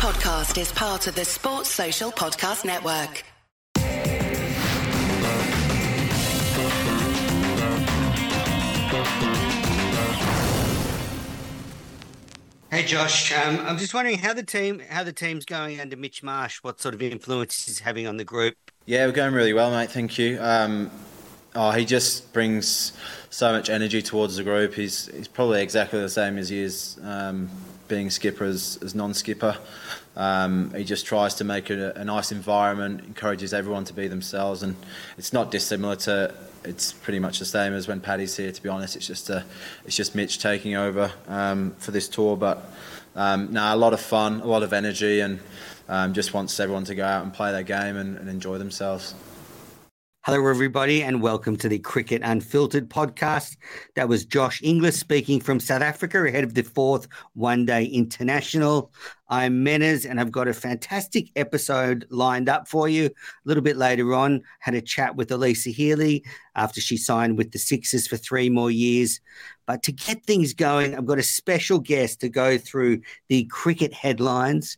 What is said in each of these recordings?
podcast is part of the Sports Social Podcast Network. Hey Josh, um, I'm just wondering how the team how the team's going under Mitch Marsh. What sort of influence is he's having on the group? Yeah, we're going really well, mate. Thank you. Um, oh, he just brings so much energy towards the group. He's he's probably exactly the same as he is um, being skipper as, as non-skipper. Um, he just tries to make it a, a nice environment, encourages everyone to be themselves, and it's not dissimilar to it's pretty much the same as when Paddy's here. To be honest, it's just a, it's just Mitch taking over um, for this tour. But um, a lot of fun, a lot of energy, and um, just wants everyone to go out and play their game and, and enjoy themselves. Hello, everybody, and welcome to the Cricket Unfiltered podcast. That was Josh Inglis speaking from South Africa ahead of the fourth One Day International. I'm Menners, and I've got a fantastic episode lined up for you. A little bit later on, had a chat with Alyssa Healy after she signed with the Sixers for three more years. But to get things going, I've got a special guest to go through the cricket headlines.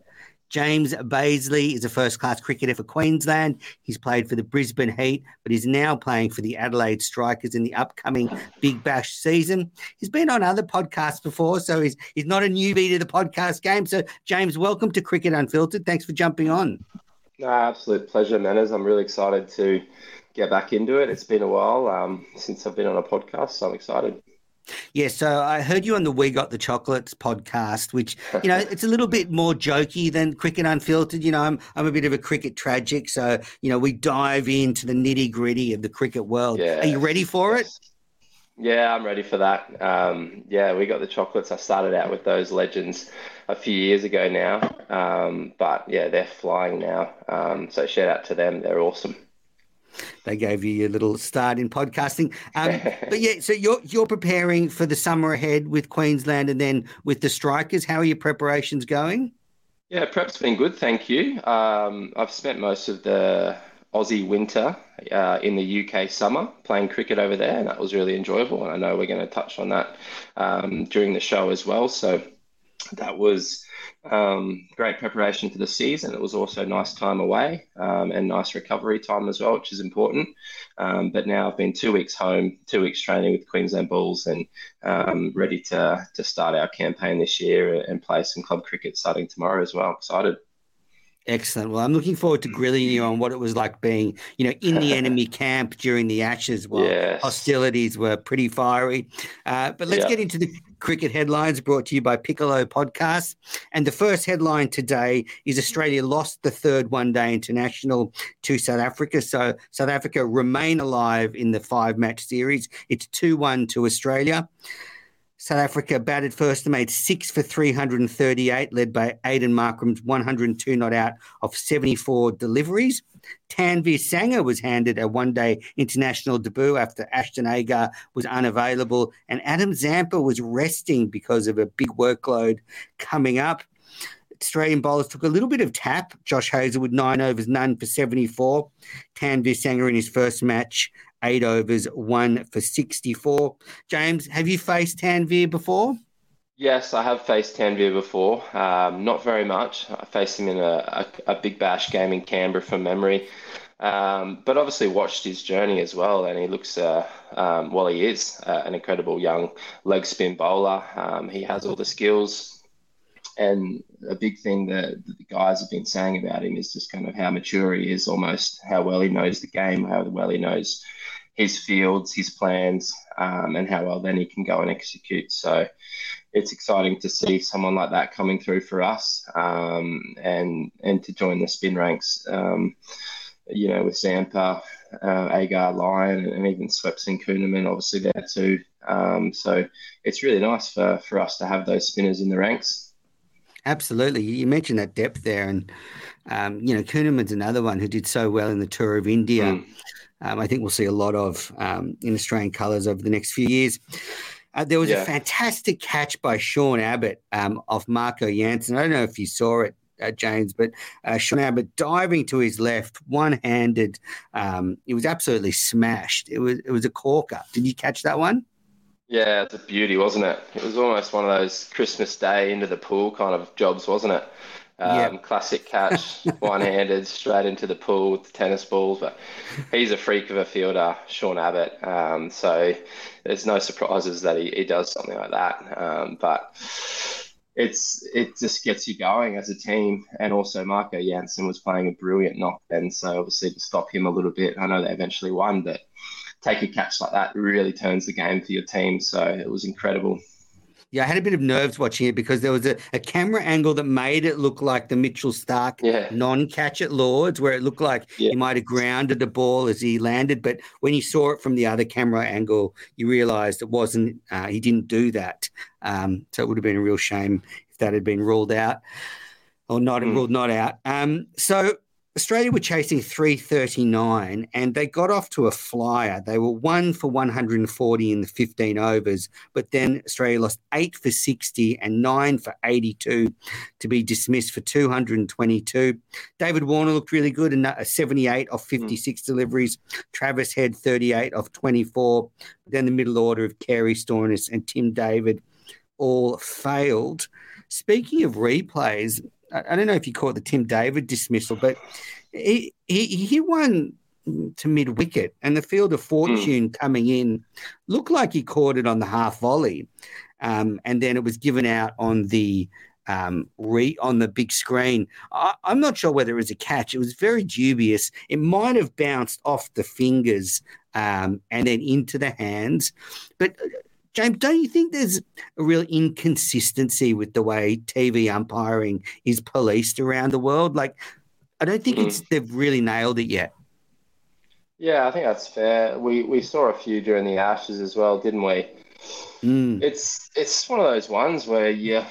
James Bazley is a first class cricketer for Queensland. He's played for the Brisbane Heat, but he's now playing for the Adelaide Strikers in the upcoming Big Bash season. He's been on other podcasts before, so he's, he's not a newbie to the podcast game. So, James, welcome to Cricket Unfiltered. Thanks for jumping on. No, absolute pleasure, Menners. I'm really excited to get back into it. It's been a while um, since I've been on a podcast, so I'm excited. Yeah, so I heard you on the We Got the Chocolates podcast, which you know it's a little bit more jokey than Cricket Unfiltered. You know, I'm I'm a bit of a cricket tragic, so you know we dive into the nitty gritty of the cricket world. Yeah. Are you ready for it? Yeah, I'm ready for that. Um, yeah, we got the chocolates. I started out with those legends a few years ago now, um, but yeah, they're flying now. Um, so shout out to them. They're awesome they gave you your little start in podcasting. Um, but yeah, so you're you're preparing for the summer ahead with Queensland and then with the Strikers. How are your preparations going? Yeah, prep's been good, thank you. Um, I've spent most of the Aussie winter uh, in the UK summer playing cricket over there, and that was really enjoyable. And I know we're going to touch on that um, during the show as well. So that was um, great preparation for the season. It was also nice time away um, and nice recovery time as well, which is important. Um, but now I've been two weeks home, two weeks training with Queensland Bulls, and um, ready to to start our campaign this year and play some club cricket starting tomorrow as well. Excited. Excellent. Well, I'm looking forward to grilling you on what it was like being, you know, in the enemy camp during the Ashes while yes. hostilities were pretty fiery. Uh, but let's get into the cricket headlines brought to you by Piccolo Podcast. And the first headline today is Australia lost the third one day international to South Africa. So South Africa remain alive in the five match series. It's 2 1 to Australia. South Africa batted first and made six for 338, led by Aiden Markram's 102 not out of 74 deliveries. Tanveer Sangha was handed a one day international debut after Ashton Agar was unavailable, and Adam Zampa was resting because of a big workload coming up. Australian bowlers took a little bit of tap. Josh Hazlewood, nine overs, none for 74. Tanveer Sangha in his first match eight overs, one for 64. James, have you faced Tanveer before? Yes, I have faced Tanveer before. Um, not very much. I faced him in a, a, a big bash game in Canberra from memory. Um, but obviously watched his journey as well, and he looks, uh, um, well, he is uh, an incredible young leg spin bowler. Um, he has all the skills, and a big thing that, the guys have been saying about him is just kind of how mature he is, almost how well he knows the game, how well he knows his fields, his plans, um, and how well then he can go and execute. So it's exciting to see someone like that coming through for us um, and and to join the spin ranks. Um, you know, with Zampa, uh, Agar, Lyon, and even Swepson Kuhnemann, obviously there too. Um, so it's really nice for, for us to have those spinners in the ranks. Absolutely. You mentioned that depth there. And, um, you know, Kuhnemann's another one who did so well in the Tour of India. Mm um, I think we'll see a lot of um, in Australian colours over the next few years. Uh, there was yeah. a fantastic catch by Sean Abbott um, of Marco Jansen. I don't know if you saw it, uh, James, but uh, Sean Abbott diving to his left, one-handed. Um, it was absolutely smashed. It was it was a corker. Did you catch that one? Yeah, it's a beauty, wasn't it? It was almost one of those Christmas Day into the pool kind of jobs, wasn't it? Um. Classic catch, one-handed, straight into the pool with the tennis balls. But he's a freak of a fielder, Sean Abbott. Um, so there's no surprises that he, he does something like that. Um, but it's it just gets you going as a team. And also Marco Jansen was playing a brilliant knock then, so obviously to stop him a little bit, I know they eventually won, but take a catch like that really turns the game for your team. So it was incredible. Yeah, I had a bit of nerves watching it because there was a, a camera angle that made it look like the Mitchell Starc yeah. non-catch at Lords, where it looked like yeah. he might have grounded the ball as he landed. But when you saw it from the other camera angle, you realised it wasn't. Uh, he didn't do that. Um, so it would have been a real shame if that had been ruled out or not mm. ruled not out. Um, so Australia were chasing 339 and they got off to a flyer. They were one for 140 in the 15 overs, but then Australia lost eight for 60 and nine for 82 to be dismissed for 222. David Warner looked really good in 78 of 56 mm. deliveries. Travis Head 38 of 24. Then the middle order of Carey Stoinis and Tim David all failed. Speaking of replays, I don't know if you call it the Tim David dismissal, but he he, he won to mid wicket, and the field of fortune mm. coming in looked like he caught it on the half volley, um, and then it was given out on the um, re on the big screen. I, am not sure whether it was a catch. It was very dubious. It might have bounced off the fingers um, and then into the hands, but James, don't you think there's a real inconsistency with the way TV umpiring is policed around the world? Like, I don't think mm. it's they've really nailed it yet. Yeah, I think that's fair. We we saw a few during the Ashes as well, didn't we? Mm. It's it's one of those ones where you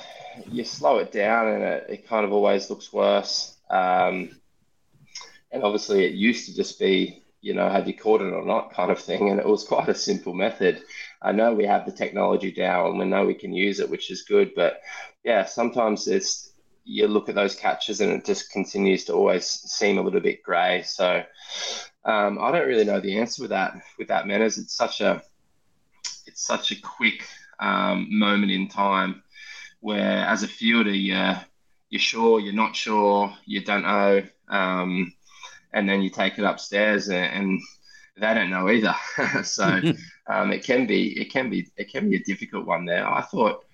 you slow it down and it, it kind of always looks worse. Um, and obviously, it used to just be you know have you caught it or not kind of thing, and it was quite a simple method. I know we have the technology down and we know we can use it, which is good. But yeah, sometimes it's you look at those catches and it just continues to always seem a little bit grey. So um, I don't really know the answer with that with that Menners. It's such a it's such a quick um, moment in time where as a fielder you're you're sure, you're not sure, you don't know, um, and then you take it upstairs and, and they don't know either. so um, it can be it can be it can be a difficult one there. I thought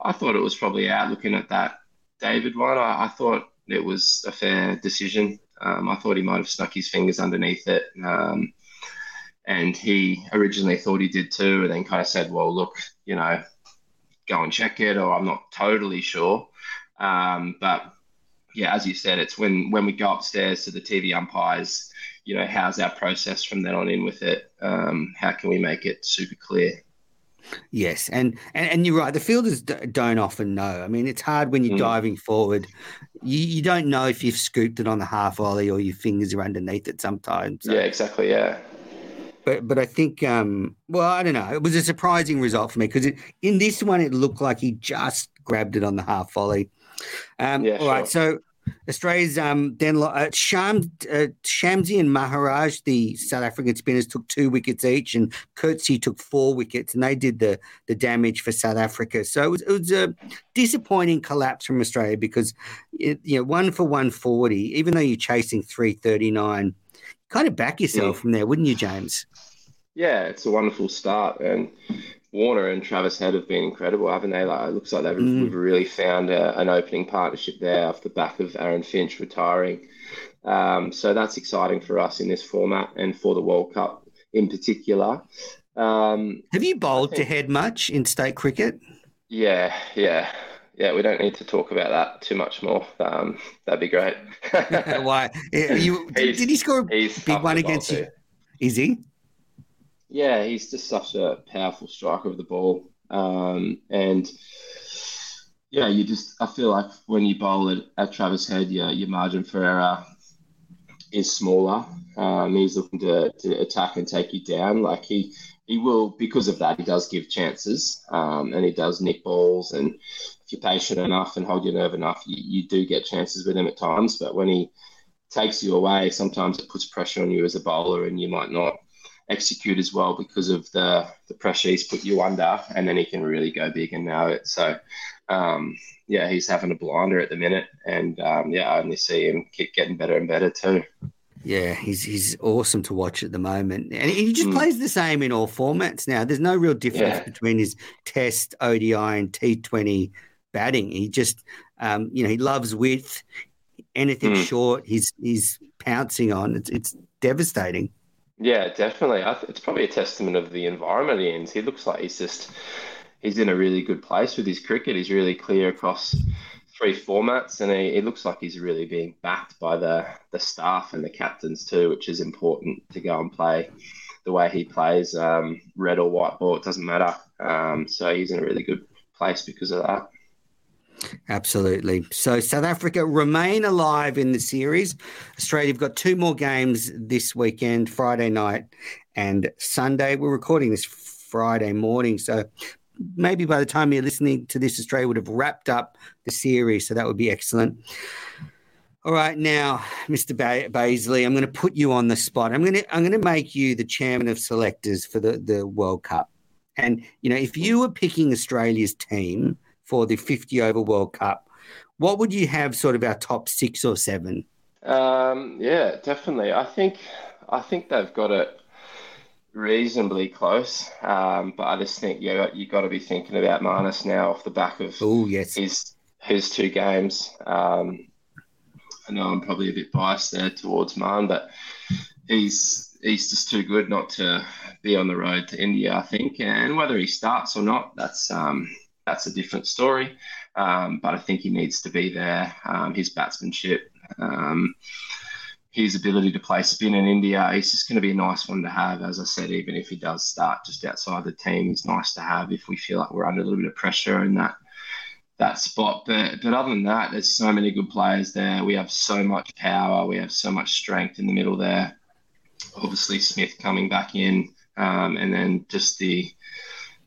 I thought it was probably out looking at that David one. I, I thought it was a fair decision. Um, I thought he might have snuck his fingers underneath it. Um, and he originally thought he did too, and then kind of said, well, look, you know, go and check it, or I'm not totally sure. Um, but yeah, as you said, it's when, when we go upstairs to the TV umpires you know, how's our process from then on in with it? Um, how can we make it super clear? Yes, and, and and you're right. The fielders don't often know. I mean, it's hard when you're mm. diving forward. You, you don't know if you've scooped it on the half volley or your fingers are underneath it sometimes. So. Yeah, exactly. Yeah. But but I think um, well I don't know. It was a surprising result for me because in this one it looked like he just grabbed it on the half volley. Um, yeah, all sure. right, so Australia's um, then uh, Sham, uh, Shamsi and Maharaj, the South African spinners, took two wickets each, and Coetzee took four wickets, and they did the the damage for South Africa. So it was, it was a disappointing collapse from Australia because it, you know one for one forty, even though you're chasing three thirty nine, kind of back yourself yeah. from there, wouldn't you, James? Yeah, it's a wonderful start, and Warner and Travis Head have been incredible, haven't they? Like it looks like they've mm. we've really found a, an opening partnership there off the back of Aaron Finch retiring. Um, so that's exciting for us in this format and for the World Cup in particular. Um, have you bowled think, to head much in state cricket? Yeah, yeah, yeah. We don't need to talk about that too much more. Um, that'd be great. Why? You, did, did, he score a big one against you? Is he? Yeah, he's just such a powerful striker of the ball. Um, and yeah, you just I feel like when you bowl it at Travis Head, your your margin for error is smaller. Um, he's looking to, to attack and take you down. Like he he will because of that. He does give chances, um, and he does nick balls. And if you're patient enough and hold your nerve enough, you, you do get chances with him at times. But when he takes you away, sometimes it puts pressure on you as a bowler, and you might not execute as well because of the the pressure he's put you under, and then he can really go big and nail it. So, um, yeah, he's having a blinder at the minute, and um, yeah, I only see him keep getting better and better too. Yeah, he's he's awesome to watch at the moment, and he just mm. plays the same in all formats now. There's no real difference yeah. between his Test, ODI, and T20 batting. He just, um, you know, he loves width. Anything mm. short, he's he's pouncing on. It's it's devastating. Yeah, definitely. Th- it's probably a testament of the environment he in. He looks like he's just he's in a really good place with his cricket. He's really clear across three formats, and he, he looks like he's really being backed by the the staff and the captains too, which is important to go and play the way he plays, um, red or white ball, it doesn't matter. Um, so he's in a really good place because of that. Absolutely. So South Africa remain alive in the series. Australia have got two more games this weekend, Friday night and Sunday. We're recording this Friday morning, so maybe by the time you're listening to this, Australia would have wrapped up the series. So that would be excellent. All right, now, Mr. Ba- Bazley, I'm going to put you on the spot. I'm going to I'm going to make you the chairman of selectors for the the World Cup. And you know, if you were picking Australia's team for the 50 over World Cup, what would you have sort of our top six or seven? Um, yeah, definitely. I think I think they've got it reasonably close, um, but I just think you you got to be thinking about Marnus now off the back of oh yes his his two games. Um, I know I'm probably a bit biased there towards Marn, but he's he's just too good not to be on the road to India, I think. And whether he starts or not, that's um, that's a different story. Um, but I think he needs to be there. Um, his batsmanship, um, his ability to play spin in India, he's just going to be a nice one to have. As I said, even if he does start just outside the team, he's nice to have if we feel like we're under a little bit of pressure in that that spot. But but other than that, there's so many good players there. We have so much power. We have so much strength in the middle there. Obviously, Smith coming back in, um, and then just the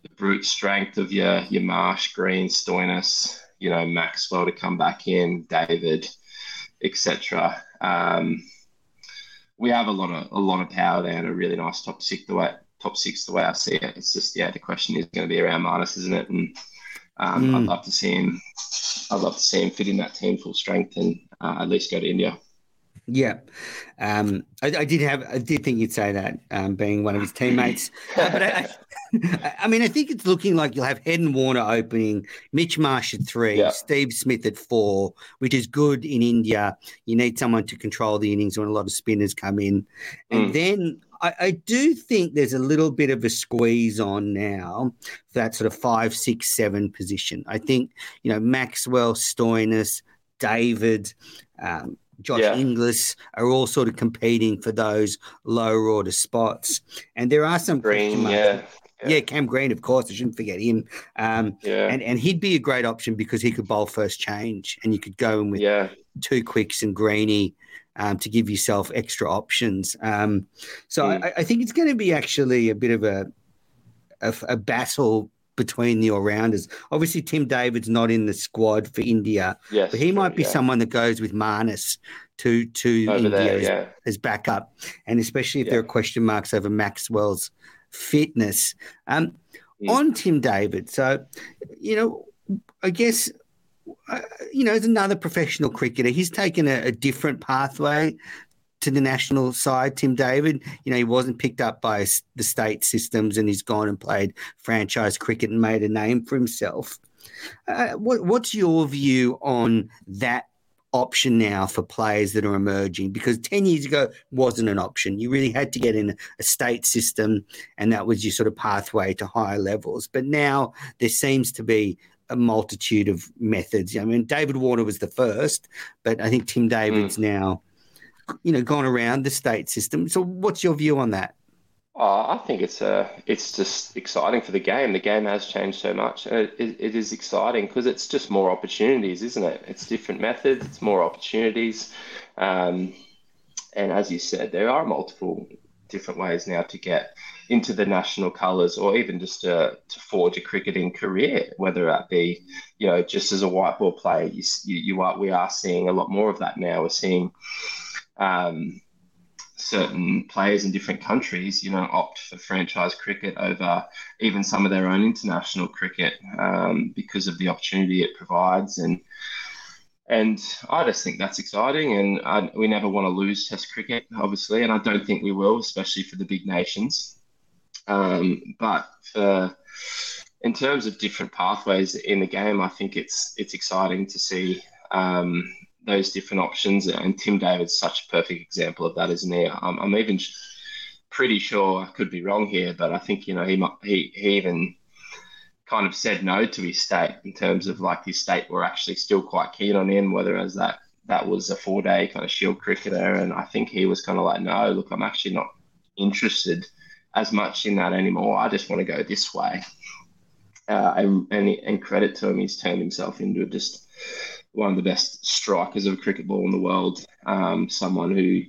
the brute strength of your your Marsh, Green, Stoinis, you know Maxwell to come back in, David, etc. Um, we have a lot of a lot of power there and a really nice top six the way top six the way I see it. It's just yeah, the question is going to be around Marnus, isn't it? And um, mm. I'd love to see him. I'd love to see him fit in that team full strength and uh, at least go to India. Yeah, um, I, I, did have. I did think you'd say that, um, being one of his teammates. uh, but I, I, mean, I think it's looking like you'll have Hayden Warner opening, Mitch Marsh at three, yeah. Steve Smith at four, which is good in India. You need someone to control the innings when a lot of spinners come in, and mm. then I, I, do think there's a little bit of a squeeze on now for that sort of five, six, seven position. I think you know Maxwell, Stoinis, David. Um, Josh yeah. Inglis are all sort of competing for those lower order spots. And there are some Green, yeah. Yeah. yeah. Cam Green, of course. I shouldn't forget him. Um, yeah. and, and he'd be a great option because he could bowl first change and you could go in with yeah. two quicks and Greeny um, to give yourself extra options. Um, so mm. I, I, think it's going to be actually a bit of a, a, a battle between the all rounders. Obviously, Tim David's not in the squad for India, yes, but he might be yeah. someone that goes with Marnus to to over India there, yeah. as, as, backup, and especially if yeah. there are question marks over Maxwell's fitness. Um, mm. On Tim David, so you know, I guess. Uh, you know, as another professional cricketer, he's taken a, a different pathway to the national side, Tim David. You know, he wasn't picked up by the state systems and he's gone and played franchise cricket and made a name for himself. Uh, what, what's your view on that option now for players that are emerging? Because 10 years ago wasn't an option. You really had to get in a state system and that was your sort of pathway to higher levels. But now there seems to be a multitude of methods. I mean, David Warner was the first, but I think Tim David's mm. now you know, gone around the state system. So, what's your view on that? Oh, I think it's uh, it's just exciting for the game. The game has changed so much, it, it, it is exciting because it's just more opportunities, isn't it? It's different methods, it's more opportunities, um, and as you said, there are multiple different ways now to get into the national colours, or even just to, to forge a cricketing career, whether that be, you know, just as a white ball player. You, you, you are we are seeing a lot more of that now. We're seeing um, certain players in different countries, you know, opt for franchise cricket over even some of their own international cricket um, because of the opportunity it provides. And and I just think that's exciting. And I, we never want to lose Test cricket, obviously, and I don't think we will, especially for the big nations. Um, but for, in terms of different pathways in the game, I think it's it's exciting to see. Um, those different options. And Tim David's such a perfect example of that, isn't he? I'm, I'm even pretty sure I could be wrong here, but I think you know he he he even kind of said no to his state in terms of like his state were actually still quite keen on him, whether as that that was a four day kind of shield cricketer, and I think he was kind of like, no, look, I'm actually not interested as much in that anymore. I just want to go this way. Uh, and, and and credit to him, he's turned himself into just one of the best strikers of a cricket ball in the world. Um, someone who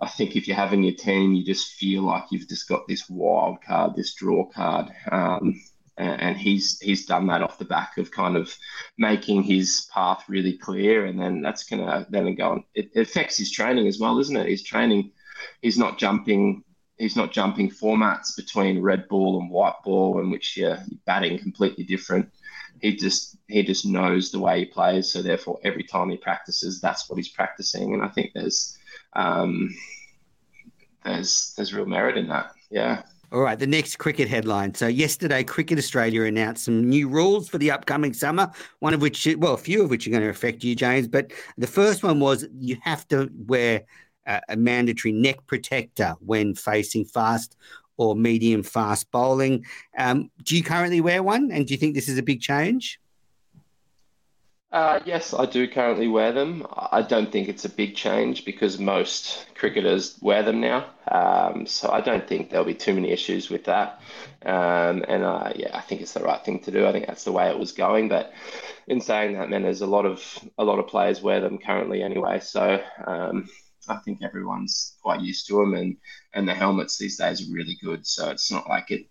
I think if you have in your team, you just feel like you've just got this wild card, this draw card. Um, and he's he's done that off the back of kind of making his path really clear, and then that's gonna then go on. It, it affects his training as well, isn't it? His training, he's not jumping he's not jumping formats between red ball and white ball, in which you're batting completely different he just he just knows the way he plays. So therefore, every time he practices, that's what he's practicing. And I think there's um, there's there's real merit in that. Yeah. All right, the next cricket headline. So, yesterday, Cricket Australia announced some new rules for the upcoming summer, one of which, well, a few of which are going to affect you, James. But the first one was you have to wear a, a mandatory neck protector when facing fast or medium fast bowling. Um, do you currently wear one, and do you think this is a big change? Uh, yes, I do currently wear them. I don't think it's a big change because most cricketers wear them now. Um, so I don't think there'll be too many issues with that. Um, and uh, yeah, I think it's the right thing to do. I think that's the way it was going. But in saying that, man, there's a lot of a lot of players wear them currently anyway. So um, I think everyone's quite used to them, and and the helmets these days are really good. So it's not like it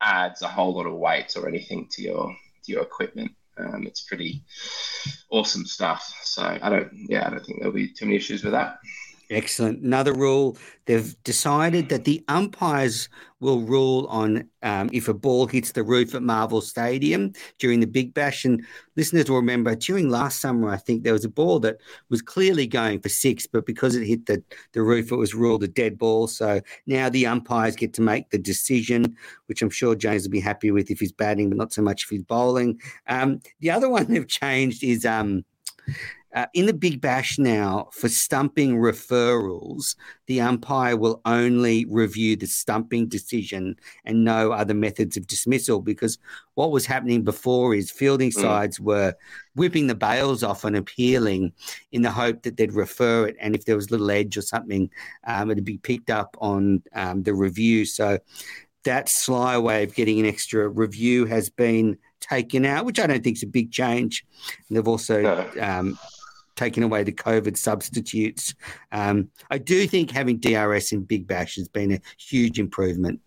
adds a whole lot of weight or anything to your to your equipment. Um, it's pretty awesome stuff. So I don't, yeah, I don't think there'll be too many issues with that. Excellent. Another rule they've decided that the umpires will rule on um, if a ball hits the roof at Marvel Stadium during the Big Bash. And listeners will remember during last summer, I think there was a ball that was clearly going for six, but because it hit the, the roof, it was ruled a dead ball. So now the umpires get to make the decision, which I'm sure James will be happy with if he's batting, but not so much if he's bowling. Um, the other one they've changed is. Um, uh, in the Big Bash now, for stumping referrals, the umpire will only review the stumping decision and no other methods of dismissal. Because what was happening before is fielding mm. sides were whipping the bails off and appealing in the hope that they'd refer it. And if there was a little edge or something, um, it'd be picked up on um, the review. So that sly way of getting an extra review has been taken out, which I don't think is a big change. And they've also no. um, taking away the COVID substitutes. Um, I do think having DRS in Big Bash has been a huge improvement.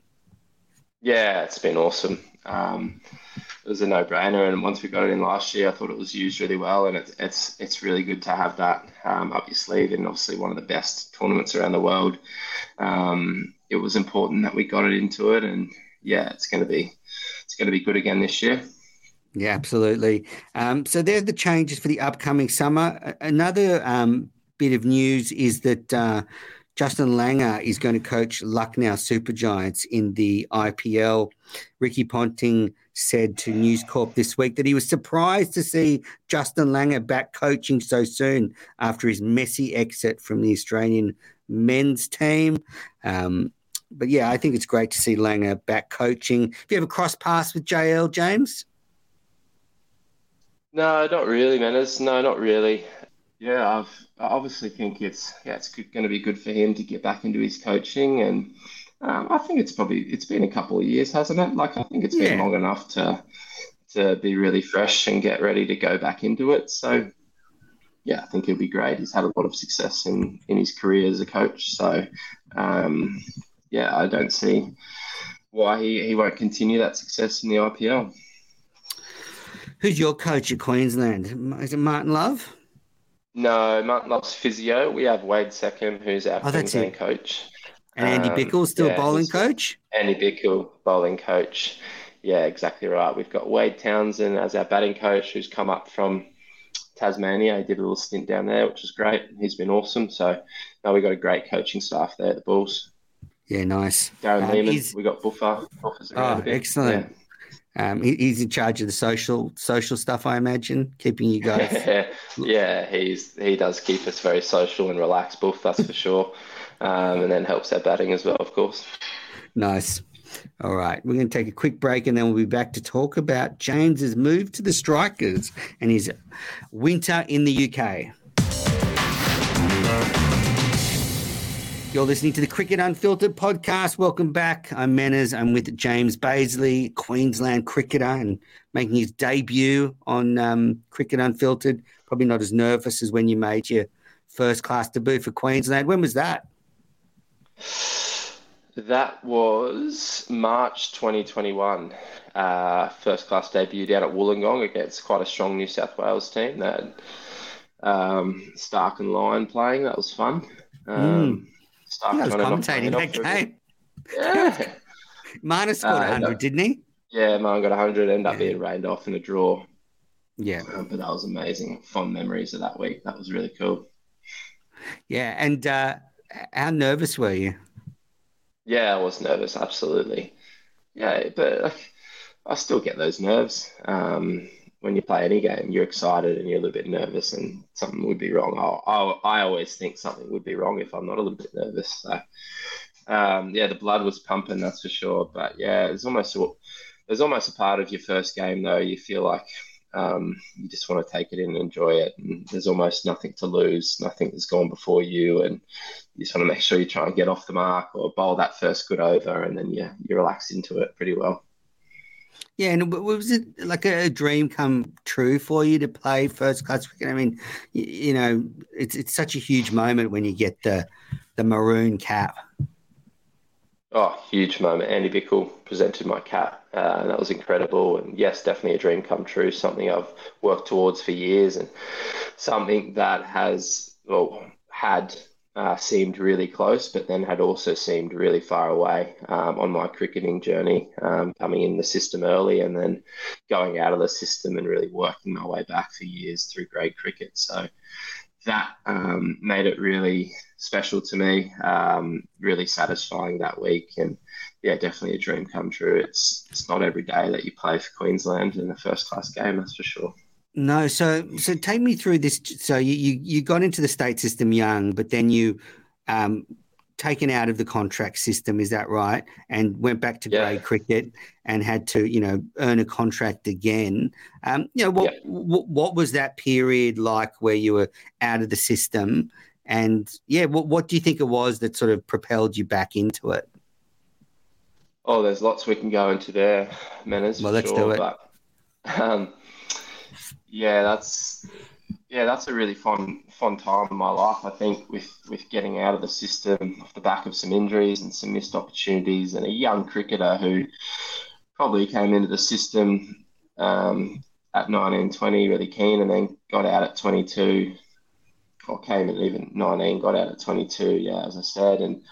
Yeah, it's been awesome. Um, it was a no-brainer, and once we got it in last year, I thought it was used really well, and it, it's it's really good to have that um, up your sleeve. And obviously, one of the best tournaments around the world. Um, it was important that we got it into it, and yeah, it's going to be it's going to be good again this year. Yeah, absolutely. Um, so there's the changes for the upcoming summer. Another um, bit of news is that uh, Justin Langer is going to coach Lucknow Super Giants in the IPL. Ricky Ponting said to News Corp this week that he was surprised to see Justin Langer back coaching so soon after his messy exit from the Australian men's team. Um, but yeah, I think it's great to see Langer back coaching. Have you ever crossed paths with JL James? No, not really, man. It's, no, not really. Yeah, I've, I obviously think it's yeah, it's going to be good for him to get back into his coaching, and um, I think it's probably it's been a couple of years, hasn't it? Like I think it's been yeah. long enough to to be really fresh and get ready to go back into it. So yeah, I think he'll be great. He's had a lot of success in in his career as a coach. So um, yeah, I don't see why he, he won't continue that success in the IPL. Who's your coach at Queensland? Is it Martin Love? No, Martin Love's physio. We have Wade Seccombe, who's our oh, Queensland coach. And Andy um, Bickle still yeah, bowling coach? Andy Bickle, bowling coach. Yeah, exactly right. We've got Wade Townsend as our batting coach, who's come up from Tasmania. He did a little stint down there, which was great. He's been awesome. So now we've got a great coaching staff there at the Bulls. Yeah, nice. Darren um, Lehmann, we got Buffer. Buffer's oh, excellent. Yeah. Um, he, he's in charge of the social social stuff, I imagine, keeping you guys. yeah, he's he does keep us very social and relaxed, Buff, that's for sure. Um, and then helps our batting as well, of course. Nice. All right, we're going to take a quick break and then we'll be back to talk about James's move to the Strikers and his winter in the UK. You're listening to the Cricket Unfiltered podcast. Welcome back. I'm Menners. I'm with James Bazley, Queensland cricketer, and making his debut on um, Cricket Unfiltered. Probably not as nervous as when you made your first class debut for Queensland. When was that? That was March 2021. Uh, first class debut down at Wollongong against quite a strong New South Wales team. That um, Starc and Lyon playing. That was fun. Um, mm. Yeah, was commentating that game. Yeah. Marnus scored uh, 100, up, didn't he? Yeah, Marn got 100, ended up yeah. being rained off in a draw. Yeah. Um, but that was amazing. Fond memories of that week. That was really cool. Yeah. And uh, how nervous were you? Yeah, I was nervous, absolutely. Yeah, but like, I still get those nerves. Um, when you play any game, you're excited and you're a little bit nervous, and something would be wrong. I, I, I always think something would be wrong if I'm not a little bit nervous. So, um, yeah, the blood was pumping, that's for sure. But yeah, it's almost there's almost a part of your first game though. You feel like um, you just want to take it in and enjoy it. And there's almost nothing to lose, nothing has gone before you, and you just want to make sure you try and get off the mark or bowl that first good over, and then you you relax into it pretty well. Yeah, and was it like a dream come true for you to play first class cricket? I mean, you, know, it's it's such a huge moment when you get the the maroon cap. Oh, huge moment. Andy Bickle presented my cap, uh, and that was incredible. And yes, definitely a dream come true, something I've worked towards for years, and something that has, well, had uh, seemed really close, but then had also seemed really far away um, on my cricketing journey, um, coming in the system early and then going out of the system and really working my way back for years through grade cricket. So that um, made it really special to me, um, really satisfying that week, and yeah, definitely a dream come true. It's it's not every day that you play for Queensland in a first class game, that's for sure. No, so so take me through this. So you you, you got into the state system young, but then you um, taken out of the contract system, is that right? And went back to yeah. grade cricket and had to, you know, earn a contract again. Um, you know, what, yeah. what, what was that period like where you were out of the system? And yeah, what what do you think it was that sort of propelled you back into it? Oh, there's lots we can go into there, Menners. Well, let's sure, do it. But, um, yeah, that's yeah, that's a really fun fun time in my life. I think with with getting out of the system off the back of some injuries and some missed opportunities, and a young cricketer who probably came into the system um, at 19, 20, really keen, and then got out at 22, or came at even 19, got out at 22. Yeah, as I said, and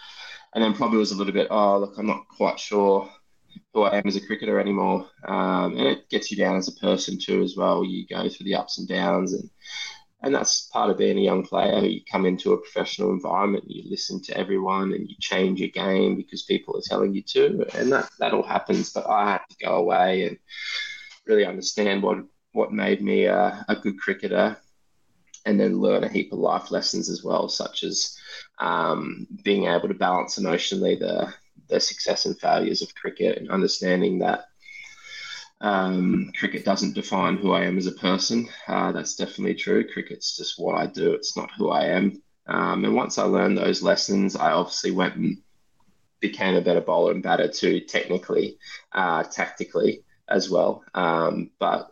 and then probably was a little bit, oh look, I'm not quite sure who I am as a cricketer anymore. Um, and it gets you down as a person too, as well. You go through the ups and downs, and and that's part of being a young player. You come into a professional environment, you listen to everyone, and you change your game because people are telling you to, and that that all happens. But I had to go away and really understand what what made me a, a good cricketer, and then learn a heap of life lessons as well, such as um, being able to balance emotionally the the success and failures of cricket and understanding that um, cricket doesn't define who I am as a person. Uh, that's definitely true. Cricket's just what I do, it's not who I am. Um, and once I learned those lessons, I obviously went and became a better bowler and batter too, technically, uh, tactically as well. Um, but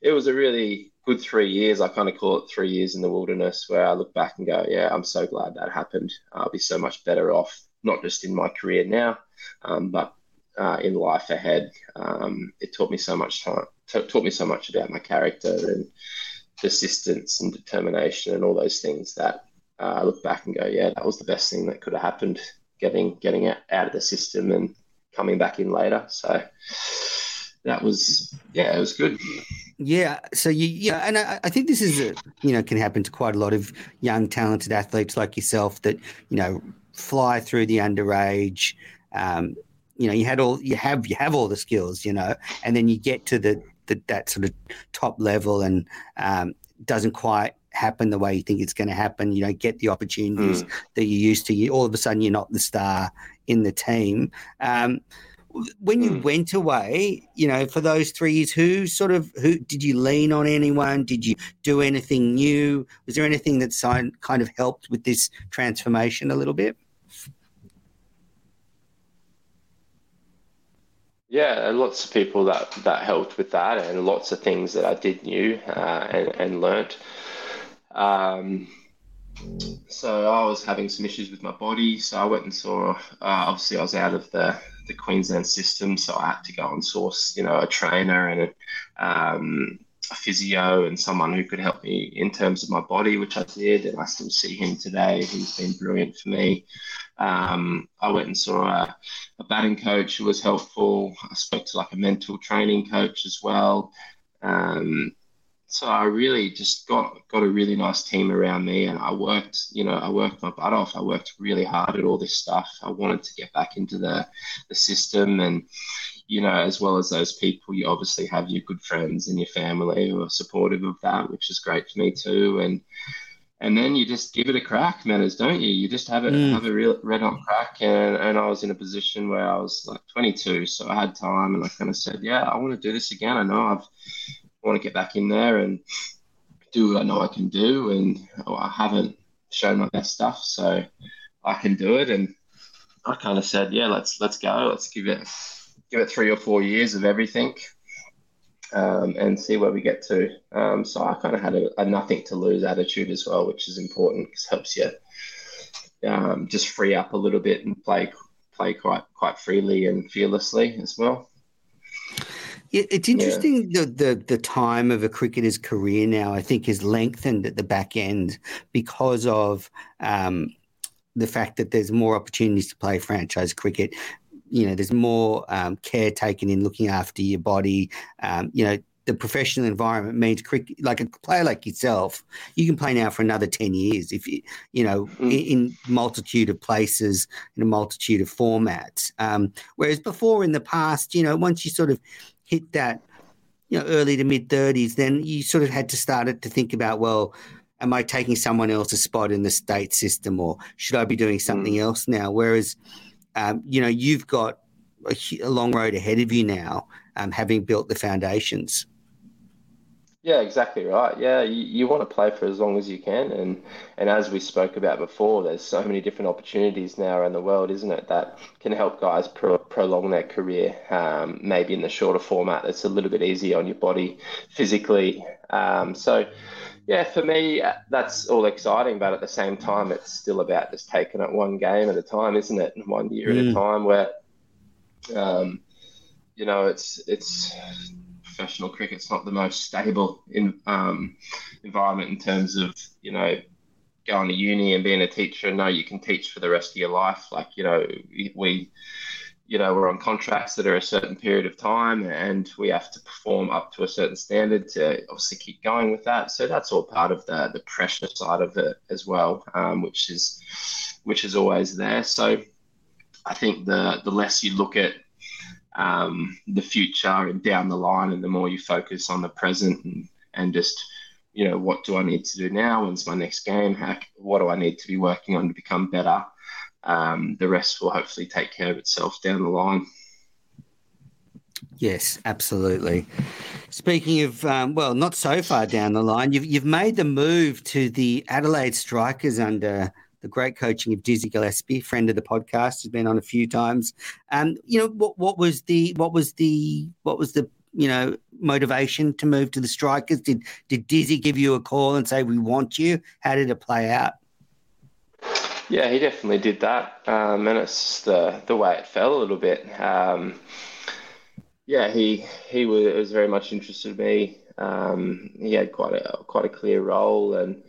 it was a really good three years. I kind of call it three years in the wilderness where I look back and go, yeah, I'm so glad that happened. I'll be so much better off not just in my career now, um, but uh, in life ahead. Um, it taught me so much time, t- taught me so much about my character and persistence and determination and all those things that uh, I look back and go, yeah, that was the best thing that could have happened. Getting getting out, out of the system and coming back in later. So that was yeah, it was good. Yeah, so you yeah, and I, I think this is a, you know can happen to quite a lot of young talented athletes like yourself that you know fly through the underage. Um, you know, you had all you have you have all the skills, you know, and then you get to the, the that sort of top level and um, doesn't quite happen the way you think it's going to happen. You don't get the opportunities mm. that you used to. You, all of a sudden, you're not the star in the team. Um, when you mm. went away, you know, for those three years, who sort of who did you lean on anyone? Did you do anything new? Was there anything that kind of helped with this transformation a little bit? Yeah, lots of people that that helped with that, and lots of things that I did new uh, and and learnt. Um, so I was having some issues with my body, so I went and saw. Uh, obviously, I was out of the the Queensland system, so I had to go and source, you know, a trainer and a, um, a physio and someone who could help me in terms of my body, which I did, and I still see him today. He's been brilliant for me. Um, I went and saw a, a batting coach who was helpful. I spoke to like a mental training coach as well. Um, so I really just got got a really nice team around me, and I worked, you know, I worked my butt off. I worked really hard at all this stuff. I wanted to get back into the the system, and you know, as well as those people, you obviously have your good friends and your family who are supportive of that, which is great for me too. And and then you just give it a crack, Menners, don't you? You just have it mm. have a real red on crack. And and I was in a position where I was like 22, so I had time, and I kind of said, yeah, I want to do this again. I know I've I want to get back in there and do what I know I can do, and I haven't shown my best stuff, so I can do it. And I kind of said, yeah, let's let's go. Let's give it give it three or four years of everything, um, and see where we get to. Um, so I kind of had a, a, nothing to lose attitude as well, which is important because helps you um, just free up a little bit and play play quite quite freely and fearlessly as well. It's interesting yeah. the, the the time of a cricketer's career now. I think is lengthened at the back end because of um, the fact that there's more opportunities to play franchise cricket. You know, there's more um, care taken in looking after your body. Um, you know, the professional environment means cricket, like a player like yourself, you can play now for another 10 years if you, you know, mm. in, in, multitude of places, in a multitude of formats. Um, whereas before in the past, you know, once you sort of hit that, you know, early to mid 30s, then you sort of had to start it to think about, well, am I taking someone else's spot in the state system or should I be doing something mm. else now? Whereas, um, you know, you've got a, a, long road ahead of you now, um, having built the foundations. Yeah, exactly right. Yeah, you, you want to play for as long as you can, and and as we spoke about before, there's so many different opportunities now around the world, isn't it, that can help guys pro- prolong their career. Um, maybe in the shorter format, that's a little bit easier on your body physically. Um, so, yeah, for me, uh, that's all exciting, but at the same time, it's still about just taking it one game at a time, isn't it? One year mm. at a mm. time, where, um, you know, it's it's professional cricket's not the most stable in, um, environment in terms of you know going to uni and being a teacher. No, you can teach for the rest of your life. Like you know we you know we're on contracts that are a certain period of time and we have to perform up to a certain standard to obviously keep going with that so that's all part of the the pressure side of it as well um, which is which is always there so i think the the less you look at um, the future and down the line, and the more you focus on the present and, and just you know what do I need to do now? When's my next game? How, what do I need to be working on to become better? Um, the rest will hopefully take care of itself down the line. Yes, absolutely. Speaking of, um, well, not so far down the line, you've you've made the move to the Adelaide Strikers under the great coaching of Dizzy Gillespie, friend of the podcast, has been on a few times. Um, you know, what what was the what was the what was the you know motivation to move to the strikers? Did did Dizzy give you a call and say we want you? How did it play out? Yeah, he definitely did that, um, and it's the the way it fell a little bit. Um, yeah, he he was, was, very much interested in me. Um, he had quite a quite a clear role, and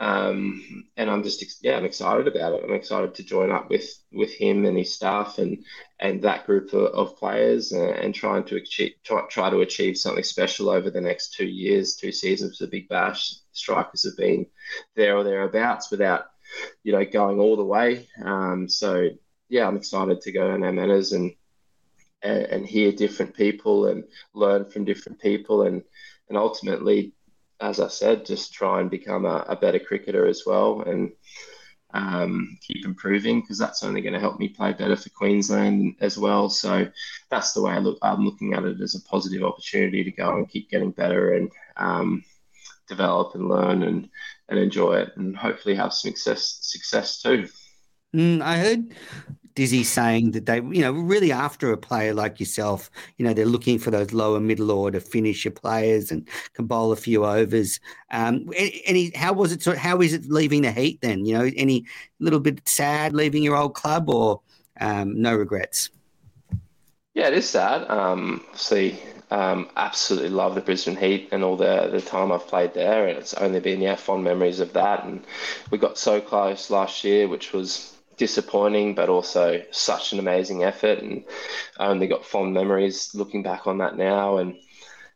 um, and I'm just yeah, I'm excited about it. I'm excited to join up with with him and his staff and and that group of, of players and, and, trying to achieve try, try to achieve something special over the next two years, two seasons the Big Bash. Strikers have been there or thereabouts without you know going all the way. Um, so yeah, I'm excited to go to No Manners and, and and hear different people and learn from different people and and ultimately as I said, just try and become a, a better cricketer as well and um, keep improving because that's only going to help me play better for Queensland as well. So that's the way I look. I'm looking at it as a positive opportunity to go and keep getting better and um, develop and learn and, and enjoy it and hopefully have some success success too. Mm, I heard Dizzy saying that they, you know, really after a player like yourself, you know, they're looking for those lower middle order finisher players and can bowl a few overs. Um, any, how was it? How is it leaving the Heat then? You know, any little bit sad leaving your old club or um, no regrets? Yeah, it is sad. Um, see, um, absolutely love the Brisbane Heat and all the the time I've played there, and it's only been yeah fond memories of that. And we got so close last year, which was disappointing, but also such an amazing effort. And I only got fond memories looking back on that now and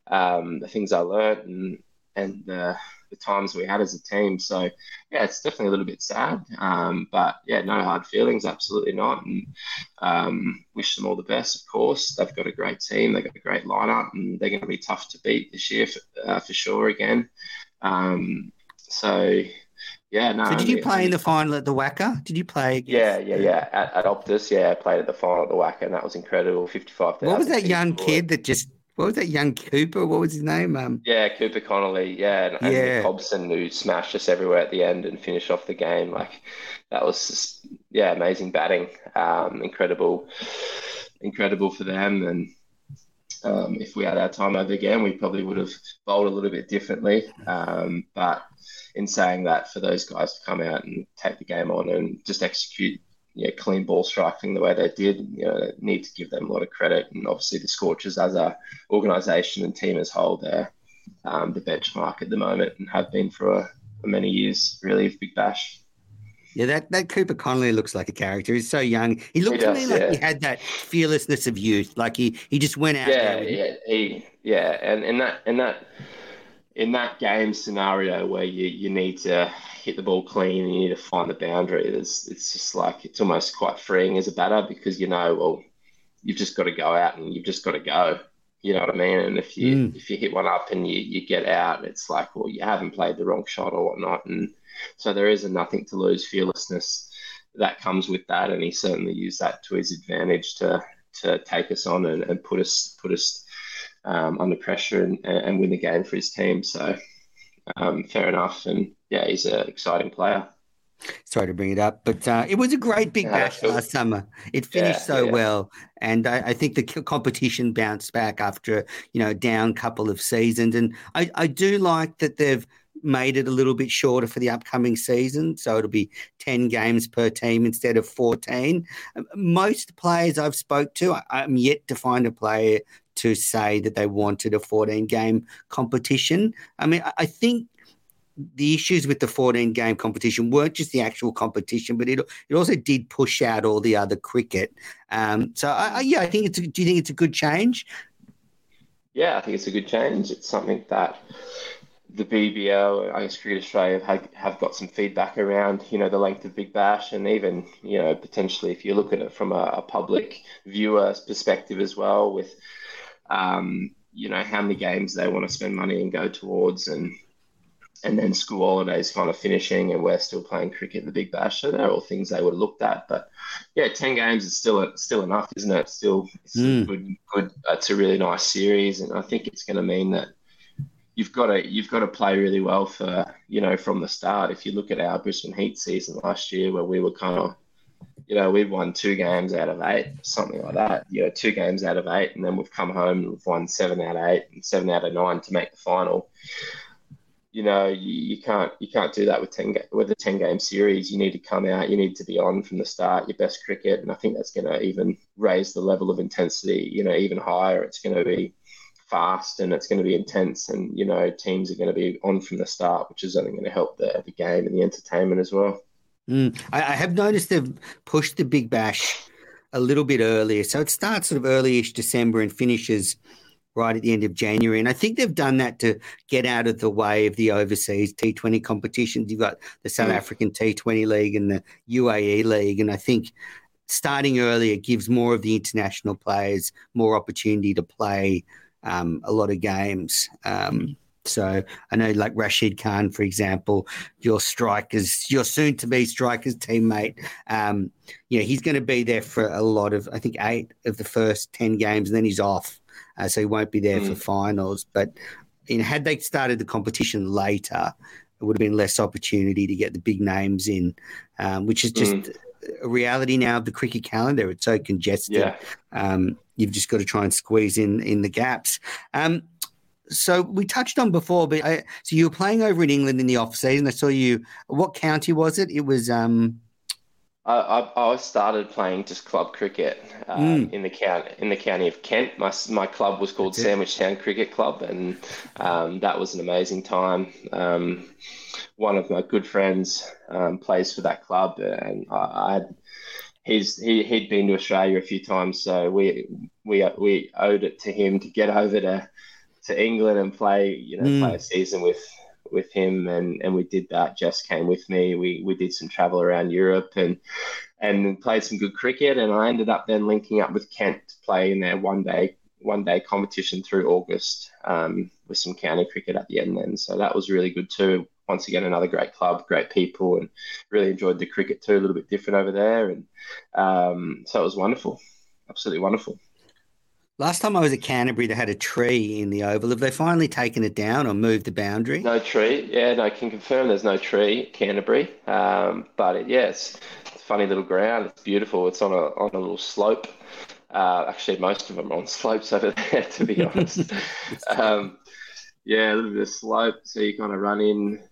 um, the things I learned and and uh, the times we had as a team. So yeah, it's definitely a little bit sad, um, but yeah, no hard feelings, absolutely not. And um, wish them all the best, of course. They've got a great team, they've got a great lineup, and they're going to be tough to beat this year for, uh, for sure again. Um, so yeah, no. So did you play in the final at the WACA? Did you play? Against... Yeah, yeah, yeah. At, at, Optus, yeah, I played at the final at the WACA, and that was incredible. Fifty-five. What was that young kid that just? What was that young Cooper? What was his name? Um, yeah, Cooper Connolly. Yeah, and, and yeah. Hobson who smashed us everywhere at the end and finished off the game. Like that was just yeah, amazing batting. Um, incredible, incredible for them. And um, if we had our time over again, we probably would have bowled a little bit differently. Um, but in saying that, for those guys to come out and take the game on and just execute you know, clean ball striking the way they did, you know, need to give them a lot of credit. And obviously, the Scorchers as a organisation and team as whole, they're um, the benchmark at the moment and have been for, a, for many years, really, a Big Bash. Yeah, that, that Cooper Connolly looks like a character. He's so young. He looked he does, to me like yeah. he had that fearlessness of youth. Like he, he just went out. Yeah, yeah, he, yeah, and and that and that in that game scenario where you, you need to hit the ball clean and you need to find the boundary, there's, it's just like it's almost quite freeing as a batter because you know, well, you've just got to go out and you've just got to go. You know what I mean? And if you mm. if you hit one up and you, you get out, it's like, well, you haven't played the wrong shot or whatnot. And so there is a nothing to lose fearlessness that comes with that. And he certainly used that to his advantage to to take us on and, and put us put us um, under pressure and, and win the game for his team. So um, fair enough. And yeah, he's an exciting player. Sorry to bring it up, but uh, it was a great big bash last summer. It finished yeah, so yeah. well, and I, I, think the competition bounced back after you know down couple of seasons. And I, I do like that they've made it a little bit shorter for the upcoming season, so it'll be ten games per team instead of fourteen. Most players I've spoke to, I, I'm yet to find a player to say that they wanted a 14 game competition. I mean, I think the issues with the 14 game competition weren't just the actual competition, but it it also did push out all the other cricket. Um, so I, I, yeah, I think it's. A, do you think it's a good change? Yeah, I think it's a good change. It's something that the BBL, I guess Cricket Australia have, have got some feedback around, you know, the length of Big Bash, and even, you know, potentially if you look at it from a, a public viewer's perspective as well, with um, you know, how many games they want to spend money and go towards, and and then school holidays kind of finishing, and we're still playing cricket in the Big Bash. So they're all things they would have looked at. But yeah, ten games is still still enough, isn't it? Still, it's mm. good. Good. It's a really nice series, and I think it's going to mean that you've got to you've got to play really well for you know from the start. If you look at our Brisbane Heat season last year, where we were kind of you know, we've won two games out of eight, something like that. You know, two games out of eight, and then we've come home and we've won seven out of eight and seven out of nine to make the final. You know, you, you can't you can't do that with ten with a ten game series. You need to come out. You need to be on from the start. Your best cricket, and I think that's going to even raise the level of intensity. You know, even higher. It's going to be fast and it's going to be intense, and you know teams are going to be on from the start, which is only going to help the the game and the entertainment as well. Mm. I, I, have noticed they've pushed the Big Bash a little bit earlier, so it starts sort of early-ish December and finishes right at the end of January. And I think they've done that to get out of the way of the overseas T20 competitions. You've got the South mm. African T20 League and the UAE League. And I think starting earlier gives more of the international players more opportunity to play um, a lot of games. Um, so I know, like Rashid Khan, for example, your strikers, your soon-to-be strikers teammate. Um, you know, he's going to be there for a lot of, I think, eight of the first ten games, and then he's off uh, so he won't be there mm. for finals. But you know, had they started the competition later, it would have been less opportunity to get the big names in, um, which is just mm. a reality now of the cricket calendar. It's so congested. Yeah. Um, you've just got to try and squeeze in in the gaps. Um, so we touched on before, but I, so you were playing over in England in the off season. I saw you. What county was it? It was um, I, I, I started playing just club cricket um, mm. in the county in the county of Kent. My my club was called Sandwich Town Cricket Club, and um, that was an amazing time. Um, one of my good friends um, plays for that club, and I, I had he's he he'd been to Australia a few times, so we we we owed it to him to get over to to England and play you know mm. play a season with with him, and, and we did that. Jess came with me. We we did some travel around Europe and and played some good cricket. And I ended up then linking up with Kent to play in their one day one day competition through August um, with some county cricket at the end. Then so that was really good too. Once again, another great club, great people, and really enjoyed the cricket too. A little bit different over there, and um, so it was wonderful, absolutely wonderful. Last time I was at Canterbury, they had a tree in the oval. Have they finally taken it down or moved the boundary? No tree. Yeah, no, I can confirm there's no tree at Canterbury. Um, but it, yeah, it's, it's, a funny little ground. It's beautiful. It's on a on a little slope. Uh, actually, most of them are on slopes over there, to be honest. um, yeah, a little bit of slope. So you kind of run in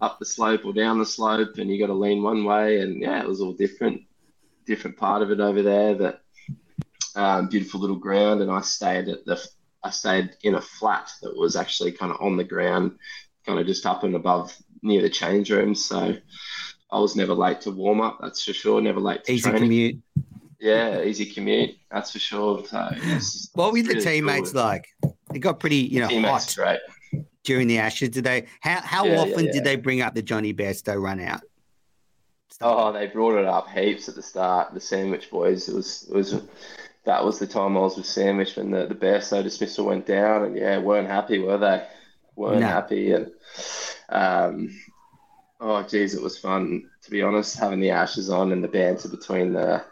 up the slope or down the slope, and you got to lean one way. And yeah, it was all different, different part of it over there that um, beautiful little ground, and I stayed at the I stayed in a flat that was actually kind of on the ground, kind of just up and above near the change rooms. So I was never late to warm up. That's for sure. Never late to easy training. commute. Yeah, easy commute. That's for sure. So, yes, what were the really teammates cool. like? It got pretty, you know, teammates hot great. during the Ashes. Did they? How how yeah, often yeah, yeah. did they bring up the Jonny Bairstow run out? Oh, they brought it up heaps at the start. The Sandwich boys. It was it was that was the time I was with Sandwich when the, the Bairstow dismissal went down, and yeah, weren't happy, were they? weren't no. happy, and um, oh geez, it was fun to be honest, having the ashes on and the banter between the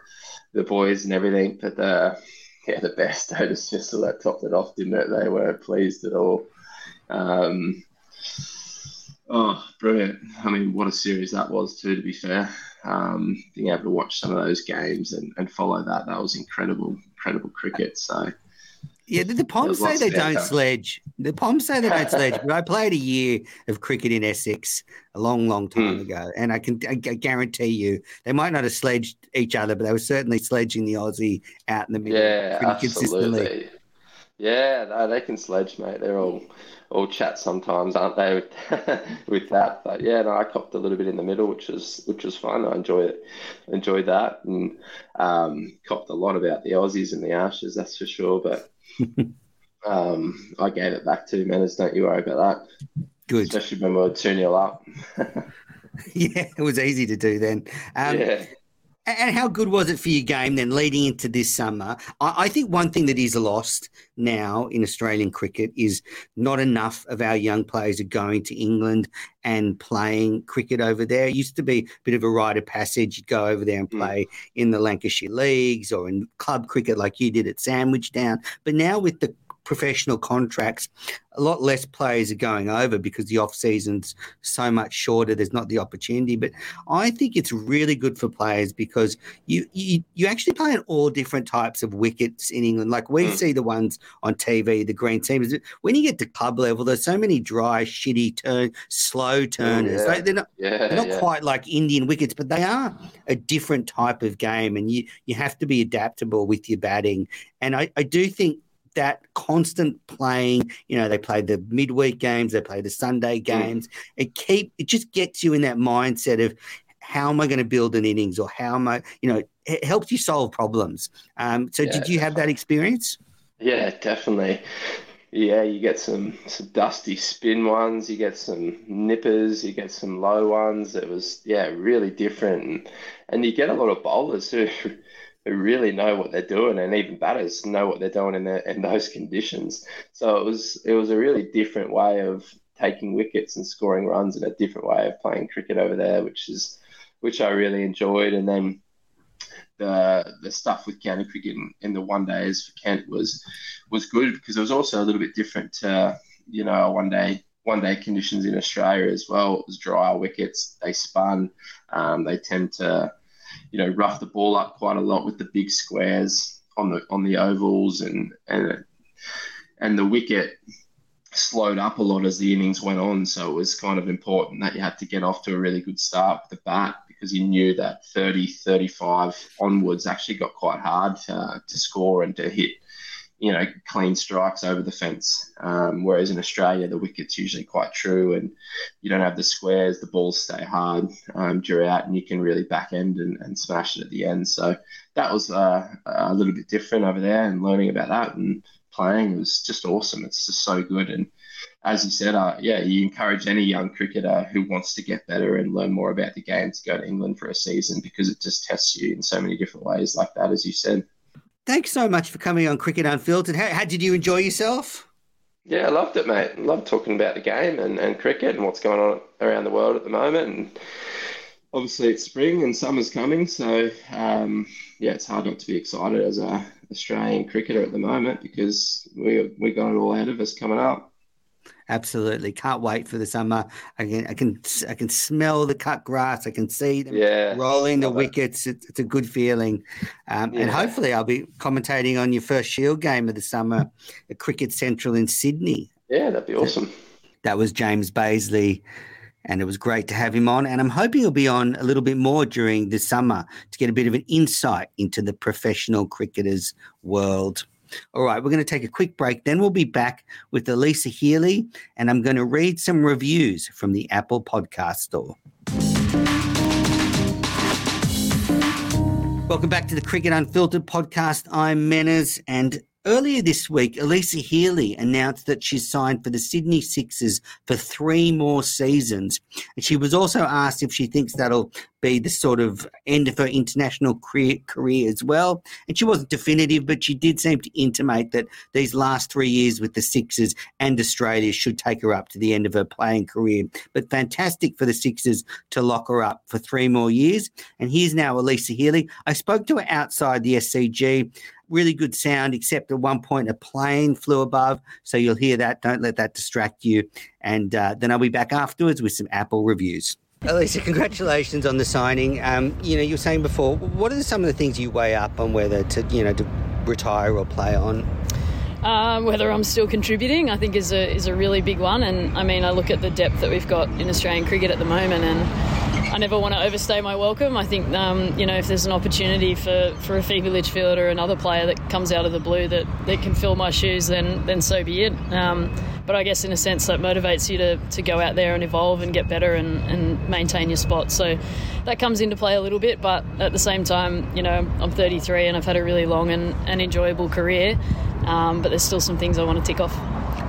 the boys and everything. But the yeah, the Bairstow dismissal that topped it off, didn't it? They weren't pleased at all. Um, oh, brilliant! I mean, what a series that was too. To be fair, um, being able to watch some of those games and, and follow that, that was incredible, incredible cricket. So, yeah, the, the Poms say they don't sledge. The Poms say they don't sledge, but I played a year of cricket in Essex a long, long time mm. ago, and I can I guarantee you they might not have sledged each other, but they were certainly sledging the Aussie out in the middle yeah, absolutely. consistently. Yeah, no, they can sledge, mate. They're all all chat sometimes, aren't they, with, with that? But yeah, no, I copped a little bit in the middle, which was which was fun. I enjoy it, enjoyed that, and um, copped a lot about the Aussies and the Ashes, that's for sure. But um, I gave it back to Menners. Don't you worry about that. Good, especially when we were two 0 up. yeah, it was easy to do then. Um, yeah. And how good was it for your game then leading into this summer? I, think one thing that is lost now in Australian cricket is not enough of our young players are going to England and playing cricket over there. It used to be a bit of a rite of passage. You'd go over there and mm. play mm. in the Lancashire leagues or in club cricket like you did at Sandwich Town. But now with the professional contracts, a lot less players are going over because the off season's so much shorter. There's not the opportunity. But I think it's really good for players because you you, you actually play on all different types of wickets in England. Like we mm. see the ones on TV, the green teams. When you get to club level, there's so many dry, shitty turn, slow turners. yeah. They're not yeah, they're not yeah. quite like Indian wickets, but they are a different type of game, and you you have to be adaptable with your batting. And I, I do think that constant playing. You know, they play the midweek games, they play the Sunday mm. games. Mm. It keep it just gets you in that mindset of how am I going to build an innings or how am I, you know, it helps you solve problems. Um, so, yeah, did you have that experience? Yeah, definitely. Yeah, you get some some dusty spin ones, you get some nippers, you get some low ones. It was yeah, really different, and, and you get a lot of bowlers who who really know what they're doing, and even batters know what they're doing in the, in those conditions. So it was it was a really different way of taking wickets and scoring runs, and a different way of playing cricket over there, which is which I really enjoyed. And then the the stuff with county cricket in, in the one days for Kent was was good because it was also a little bit different to you know one day one day conditions in Australia as well. It was drier wickets, they spun, um, they tend to you know, rough the ball up quite a lot with the big squares on the on the ovals and and and the wicket slowed up a lot as the innings went on. So it was kind of important that you had to get off to a really good start with the bat because you knew that 30, 35 onwards actually got quite hard to, to score and to hit you know, clean strikes over the fence. Um, whereas in Australia, the wicket's usually quite true and you don't have the squares, the balls stay hard um, throughout, and you can really back end and, and smash it at the end. So that was uh, a little bit different over there and learning about that and playing was just awesome. It's just so good. And as you said, uh, yeah, you encourage any young cricketer who wants to get better and learn more about the game to go to England for a season because it just tests you in so many different ways, like that, as you said. Thanks so much for coming on Cricket Unfiltered. How, how did you enjoy yourself? Yeah, I loved it, mate. Loved talking about the game and, and cricket and what's going on around the world at the moment. And obviously, it's spring and summer's coming, so um, yeah, it's hard not to be excited as a Australian cricketer at the moment because we we got it all ahead of us coming up. Absolutely, can't wait for the summer. I can, I can, I can smell the cut grass. I can see them yeah, rolling the wickets. It's, it's, a good feeling, um, yeah. and hopefully, I'll be commentating on your first Shield game of the summer at Cricket Central in Sydney. Yeah, that'd be awesome. That was James Bazley and it was great to have him on. And I'm hoping he'll be on a little bit more during the summer to get a bit of an insight into the professional cricketers' world. All right, we're going to take a quick break. Then we'll be back with Alyssa Healy, and I'm going to read some reviews from the Apple Podcast Store. Welcome back to the Cricket Unfiltered podcast. I'm Menners, and Earlier this week, Alyssa Healy announced that she's signed for the Sydney Sixers for three more seasons. And she was also asked if she thinks that'll be the sort of end of her international career, career as well. And she wasn't definitive, but she did seem to intimate that these last three years with the Sixers and Australia should take her up to the end of her playing career. But fantastic for the Sixers to lock her up for three more years. And here's now Alyssa Healy. I spoke to her outside the SCG really good sound, except at one point a plane flew above. So you'll hear that. Don't let that distract you. And uh, then I'll be back afterwards with some Apple reviews. Alyssa, congratulations on the signing. Um, you know, you were saying before, what are some of the things you weigh up on whether to, you know, to retire or play on? Um, whether I'm still contributing, I think is a is a really big one. And I mean, I look at the depth that we've got in Australian cricket at the moment, and I never want to overstay my welcome. I think um, you know if there's an opportunity for, for a Phoebe Litchfield or another player that comes out of the blue that, that can fill my shoes, then then so be it. Um, but I guess in a sense that motivates you to, to go out there and evolve and get better and, and maintain your spot. So that comes into play a little bit, but at the same time, you know, I'm 33 and I've had a really long and, and enjoyable career. Um, but there's still some things I want to tick off.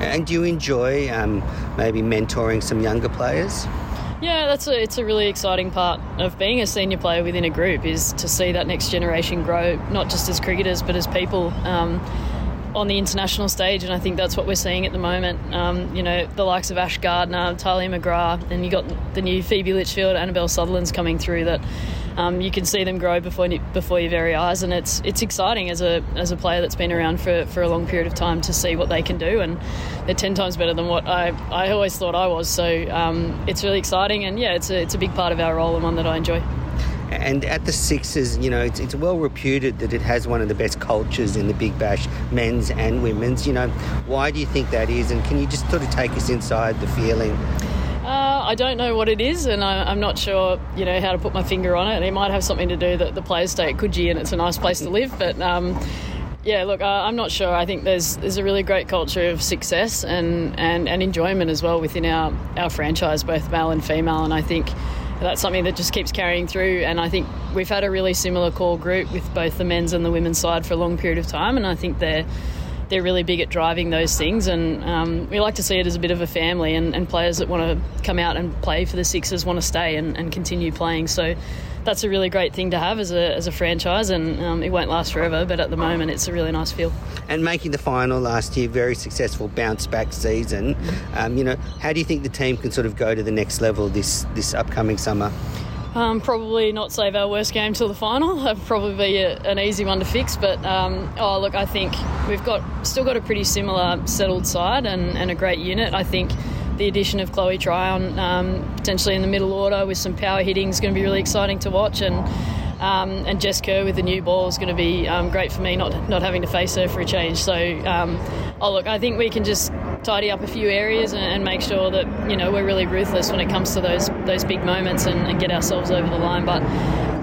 And do you enjoy um, maybe mentoring some younger players? Yeah, that's a, it's a really exciting part of being a senior player within a group is to see that next generation grow, not just as cricketers but as people. Um, on the international stage, and I think that's what we're seeing at the moment. Um, you know, the likes of Ash Gardner, Tahlia McGrath, and you got the new Phoebe Litchfield, Annabelle Sutherland's coming through that um, you can see them grow before before your very eyes, and it's it's exciting as a as a player that's been around for, for a long period of time to see what they can do, and they're ten times better than what I, I always thought I was. So um, it's really exciting, and yeah, it's a, it's a big part of our role and one that I enjoy. And at the Sixers, you know, it's, it's well reputed that it has one of the best cultures in the Big Bash, men's and women's. You know, why do you think that is? And can you just sort of take us inside the feeling? I don't know what it is, and I, am not sure, you know, how to put my finger on it. It might have something to do that the players stay at Coogee and it's a nice place to live, but um, Yeah, look, uh, I'm not sure. I think there's there's a really great culture of success and, and, and enjoyment as well within our, our franchise, both male and female. And I think that's something that just keeps carrying through. And I think we've had a really similar core group with both the men's and the women's side for a long period of time. And I think they're they're really big at driving those things, and um, we like to see it as a bit of a family. And, and players that want to come out and play for the Sixers want to stay and, and continue playing. So that's a really great thing to have as a, as a franchise, and um, it won't last forever. But at the moment, it's a really nice feel. And making the final last year, very successful bounce back season. Um, you know, how do you think the team can sort of go to the next level this this upcoming summer? Um, probably not save our worst game till the final. That'd probably be a, an easy one to fix. But um, oh, look, I think we've got still got a pretty similar settled side and, and a great unit. I think the addition of Chloe Tryon um, potentially in the middle order with some power hitting is going to be really exciting to watch. And um, and Jess Kerr with the new ball is going to be um, great for me, not not having to face her for a change. So, um, oh look, I think we can just tidy up a few areas and, and, make sure that you know we're really ruthless when it comes to those those big moments and, and get ourselves over the line. But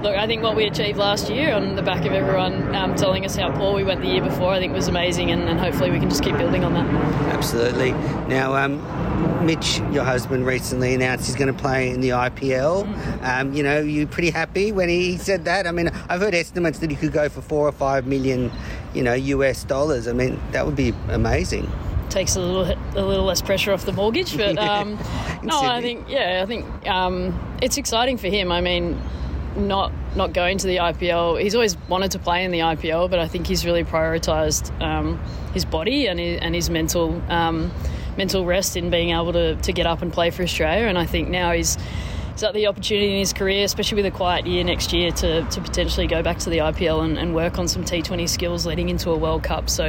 look, I think what we achieved last year on the back of everyone um, telling us how poor we went the year before, I think was amazing, and, and hopefully we can just keep building on that. Absolutely. Now, um, Mitch, your husband, recently announced he's going to play in the IPL. Um, you know, you pretty happy when he said that? I mean, I've heard estimates that he could go for four or five million, you know, US dollars. I mean, that would be amazing takes a little a little less pressure off the mortgage. But um, no, I think yeah, I think um, it's exciting for him. I mean, not not going to the IPL. He's always wanted to play in the IPL, but I think he's really prioritised um, his body and his, and his mental um, mental rest in being able to, to get up and play for Australia. And I think now he's he's got the opportunity in his career, especially with a quiet year next year, to, to potentially go back to the IPL and, and work on some T20 skills leading into a World Cup. So,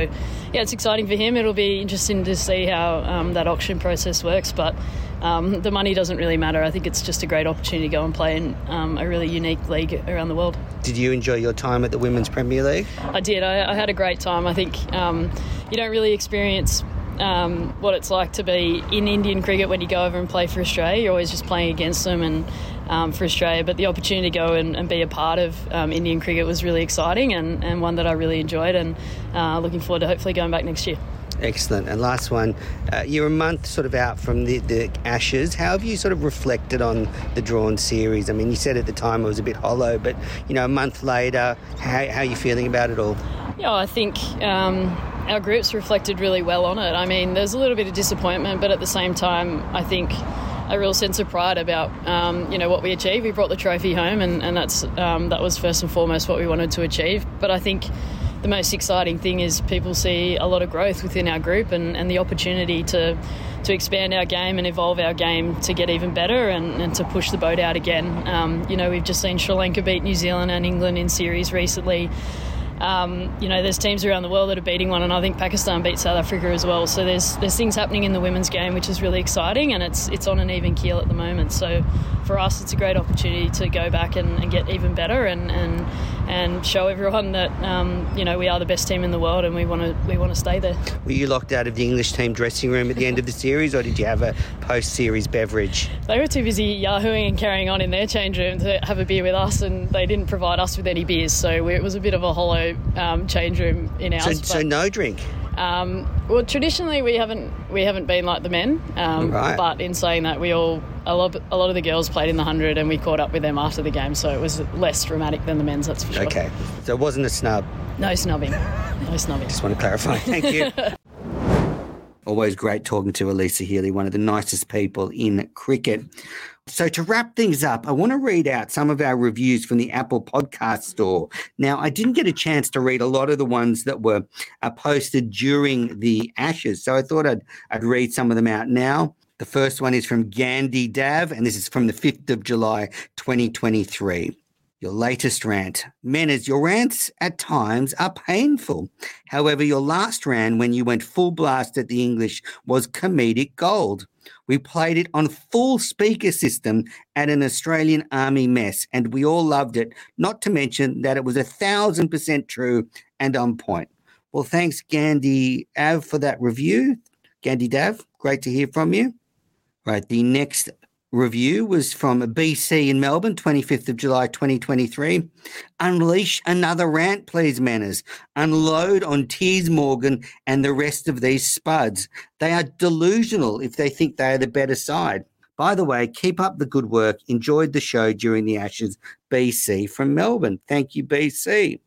yeah, it's exciting for him. It'll be interesting to see how um, that auction process works, but um, the money doesn't really matter. I think it's just a great opportunity to go and play in um, a really unique league around the world. Did you enjoy your time at the Women's Premier League? I did. I, I had a great time. I think um, you don't really experience um, what it's like to be in Indian cricket when you go over and play for Australia. You're always just playing against them and um, for Australia. But the opportunity to go and, and be a part of um, Indian cricket was really exciting and, and one that I really enjoyed and uh, looking forward to hopefully going back next year. Excellent. And last one, uh, you're a month sort of out from the, the Ashes. How have you sort of reflected on the drawn series? I mean, you said at the time it was a bit hollow, but you know, a month later, how, how are you feeling about it all? Yeah, I think um, our groups reflected really well on it. I mean, there's a little bit of disappointment, but at the same time, I think a real sense of pride about um, you know what we achieved. We brought the trophy home, and, and that's um, that was first and foremost what we wanted to achieve. But I think the most exciting thing is people see a lot of growth within our group and, and the opportunity to to expand our game and evolve our game to get even better and, and to push the boat out again. Um, you know, we've just seen Sri Lanka beat New Zealand and England in series recently. Um, you know, there's teams around the world that are beating one, and I think Pakistan beat South Africa as well. So there's there's things happening in the women's game, which is really exciting, and it's it's on an even keel at the moment. So for us, it's a great opportunity to go back and, and get even better and, and and show everyone that um, you know we are the best team in the world, and we want to we want to stay there. Were you locked out of the English team dressing room at the end of the series, or did you have a post-series beverage? They were too busy yahooing and carrying on in their change room to have a beer with us, and they didn't provide us with any beers, so we, it was a bit of a hollow um, change room in ours. So, so no drink. Um, well, traditionally we haven't we haven't been like the men, um, right. but in saying that, we all a lot a lot of the girls played in the hundred, and we caught up with them after the game, so it was less dramatic than the men's. That's for sure. Okay, so it wasn't a snub. No snubbing. No snubbing. Just want to clarify. Thank you. Always great talking to Alyssa Healy, one of the nicest people in cricket. So, to wrap things up, I want to read out some of our reviews from the Apple Podcast Store. Now, I didn't get a chance to read a lot of the ones that were uh, posted during the Ashes, so I thought I'd, I'd read some of them out now. The first one is from Gandhi Dav, and this is from the 5th of July, 2023 your latest rant. Menners, your rants at times are painful. However, your last rant when you went full blast at the English was comedic gold. We played it on full speaker system at an Australian Army mess, and we all loved it, not to mention that it was a thousand percent true and on point. Well, thanks, Gandhi Av, for that review. Gandhi Dav, great to hear from you. Right, the next review was from BC in Melbourne, 25th of July 2023. Unleash another rant, please, Menners. Unload on Piers Morgan and the rest of these spuds. They are delusional if they think they are the better side. By the way, keep up the good work. Enjoyed the show during the Ashes. BC from Melbourne. Thank you, BC.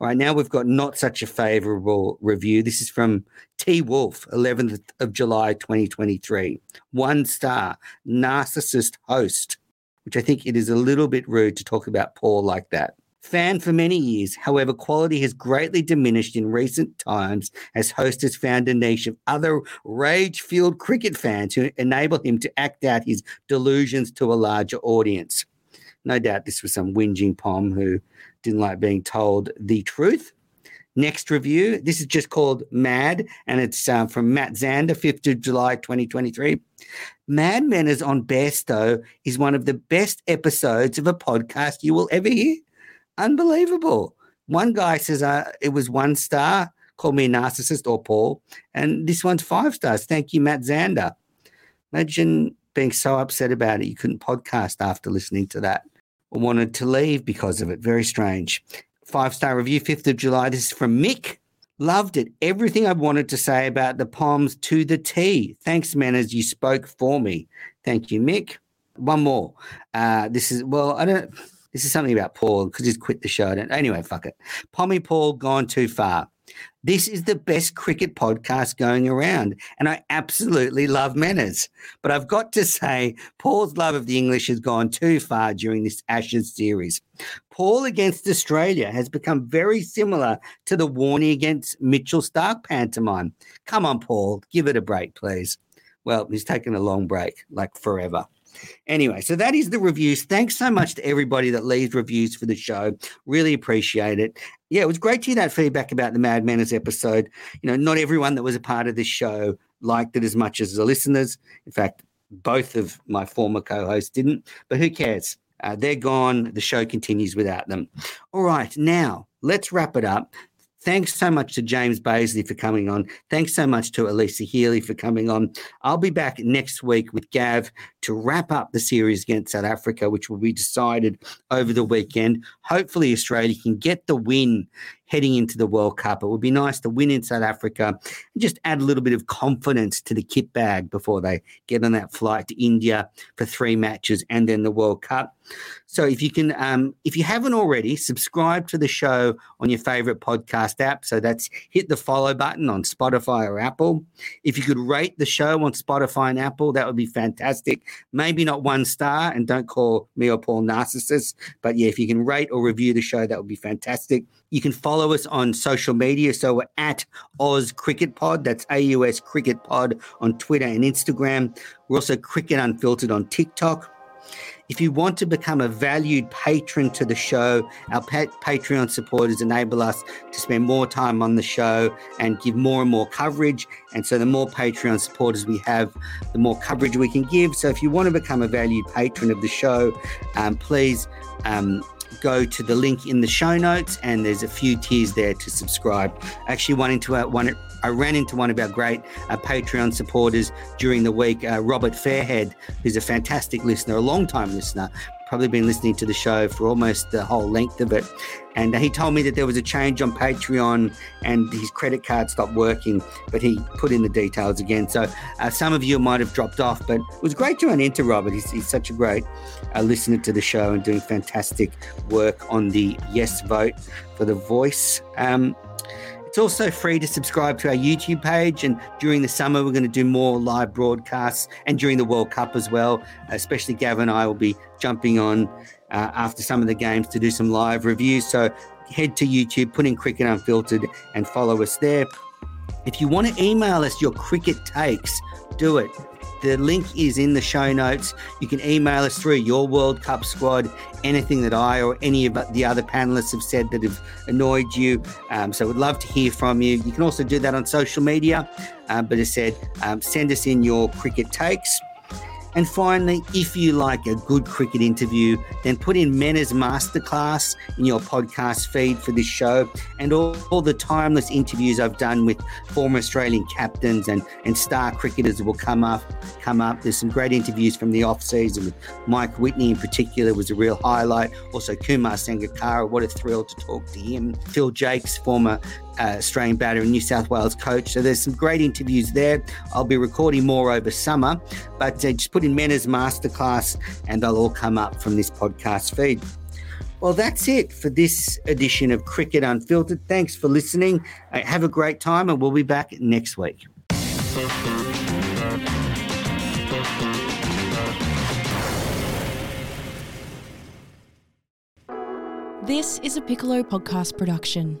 All right, now we've got not such a favorable review. This is from T Wolf, 11th of July 2023. One star, narcissist host, which I think it is a little bit rude to talk about Paul like that. Fan for many years, however, quality has greatly diminished in recent times as host has found a niche of other rage filled cricket fans who enable him to act out his delusions to a larger audience. No doubt this was some whinging pom who didn't like being told the truth. Next review, this is just called Mad, and it's uh, from Matt Zander, 5th of July 2023. Mad Menners on Bairstow is one of the best episodes of a podcast you will ever hear. Unbelievable. One guy says uh, it was one star, called me a narcissist or Paul, and this one's five stars. Thank you, Matt Zander. Imagine being so upset about it you couldn't podcast after listening to that wanted to leave because of it. Very strange. Five star review, 5th of July. This is from Mick. Loved it. Everything I wanted to say about the Poms to the T. Thanks, man, as you spoke for me. Thank you, Mick. One more. Uh, this is, well, I don't, this is something about Paul because he's quit the show. Anyway, fuck it. Pommy Paul gone too far. This is the best cricket podcast going around, and I absolutely love Menners. But I've got to say, Paul's love of the English has gone too far during this Ashes series. Paul against Australia has become very similar to the Warney against Mitchell Starc pantomime. Come on, Paul, give it a break, please. Well, he's taken a long break, like forever. Anyway, so that is the reviews. Thanks so much to everybody that leaves reviews for the show. Really appreciate it. Yeah, it was great to hear that feedback about the Mad Menners episode. You know, not everyone that was a part of this show liked it as much as the listeners. In fact, both of my former co-hosts didn't, but who cares? Uh, they're gone. The show continues without them. All right, now let's wrap it up. Thanks so much to James Bazley for coming on. Thanks so much to Alyssa Healy for coming on. I'll be back next week with Gav to wrap up the series against South Africa, which will be decided over the weekend. Hopefully, Australia can get the win heading into the World Cup. It would be nice to win in South Africa and just add a little bit of confidence to the kit bag before they get on that flight to India for three matches and then the World Cup. So if you can, um, if you haven't already, subscribe to the show on your favorite podcast app. So that's hit the follow button on Spotify or Apple. If you could rate the show on Spotify and Apple, that would be fantastic. Maybe not one star, and don't call me or Paul narcissist, but yeah, if you can rate or review the show, that would be fantastic. You can follow us on social media. So we're at Oz Cricket Pod. That's AUS Cricket Pod on Twitter and Instagram. We're also Cricket Unfiltered on TikTok. If you want to become a valued patron to the show, our pa- Patreon supporters enable us to spend more time on the show and give more and more coverage. And so, the more Patreon supporters we have, the more coverage we can give. So, if you want to become a valued patron of the show, um, please um, go to the link in the show notes, and there's a few tiers there to subscribe. Actually, one into a, one, I ran into one of our great uh, Patreon supporters during the week, uh, Robert Fairhead, who's a fantastic listener, a long time listener, probably been listening to the show for almost the whole length of it. And he told me that there was a change on Patreon and his credit card stopped working, but he put in the details again. So uh, some of you might have dropped off, but it was great to run into Robert. He's, he's such a great uh, listener to the show and doing fantastic work on the yes vote for the voice. Um, it's also free to subscribe to our YouTube page. And during the summer, we're going to do more live broadcasts and during the World Cup as well. Especially Gavin and I will be jumping on uh, after some of the games to do some live reviews. So head to YouTube, put in Cricket Unfiltered, and follow us there. If you want to email us your cricket takes, do it. The link is in the show notes. You can email us through your World Cup squad, anything that I or any of the other panelists have said that have annoyed you. Um, so we'd love to hear from you. You can also do that on social media. Um, but as said, um, send us in your cricket takes. And finally, if you like a good cricket interview, then put in Menners' Masterclass in your podcast feed for this show and all, all the timeless interviews I've done with former Australian captains and, and star cricketers will come up. Come up. There's some great interviews from the off season with Mike Whitney in particular was a real highlight. Also Kumar Sangakkara, what a thrill to talk to him. Phil Jaques, former uh, Australian batter and New South Wales coach. So there's some great interviews there. I'll be recording more over summer, but uh, just put in Menners' Masterclass and they'll all come up from this podcast feed. Well, that's it for this edition of Cricket Unfiltered. Thanks for listening. Uh, have a great time, and we'll be back next week. This is a Piccolo podcast production.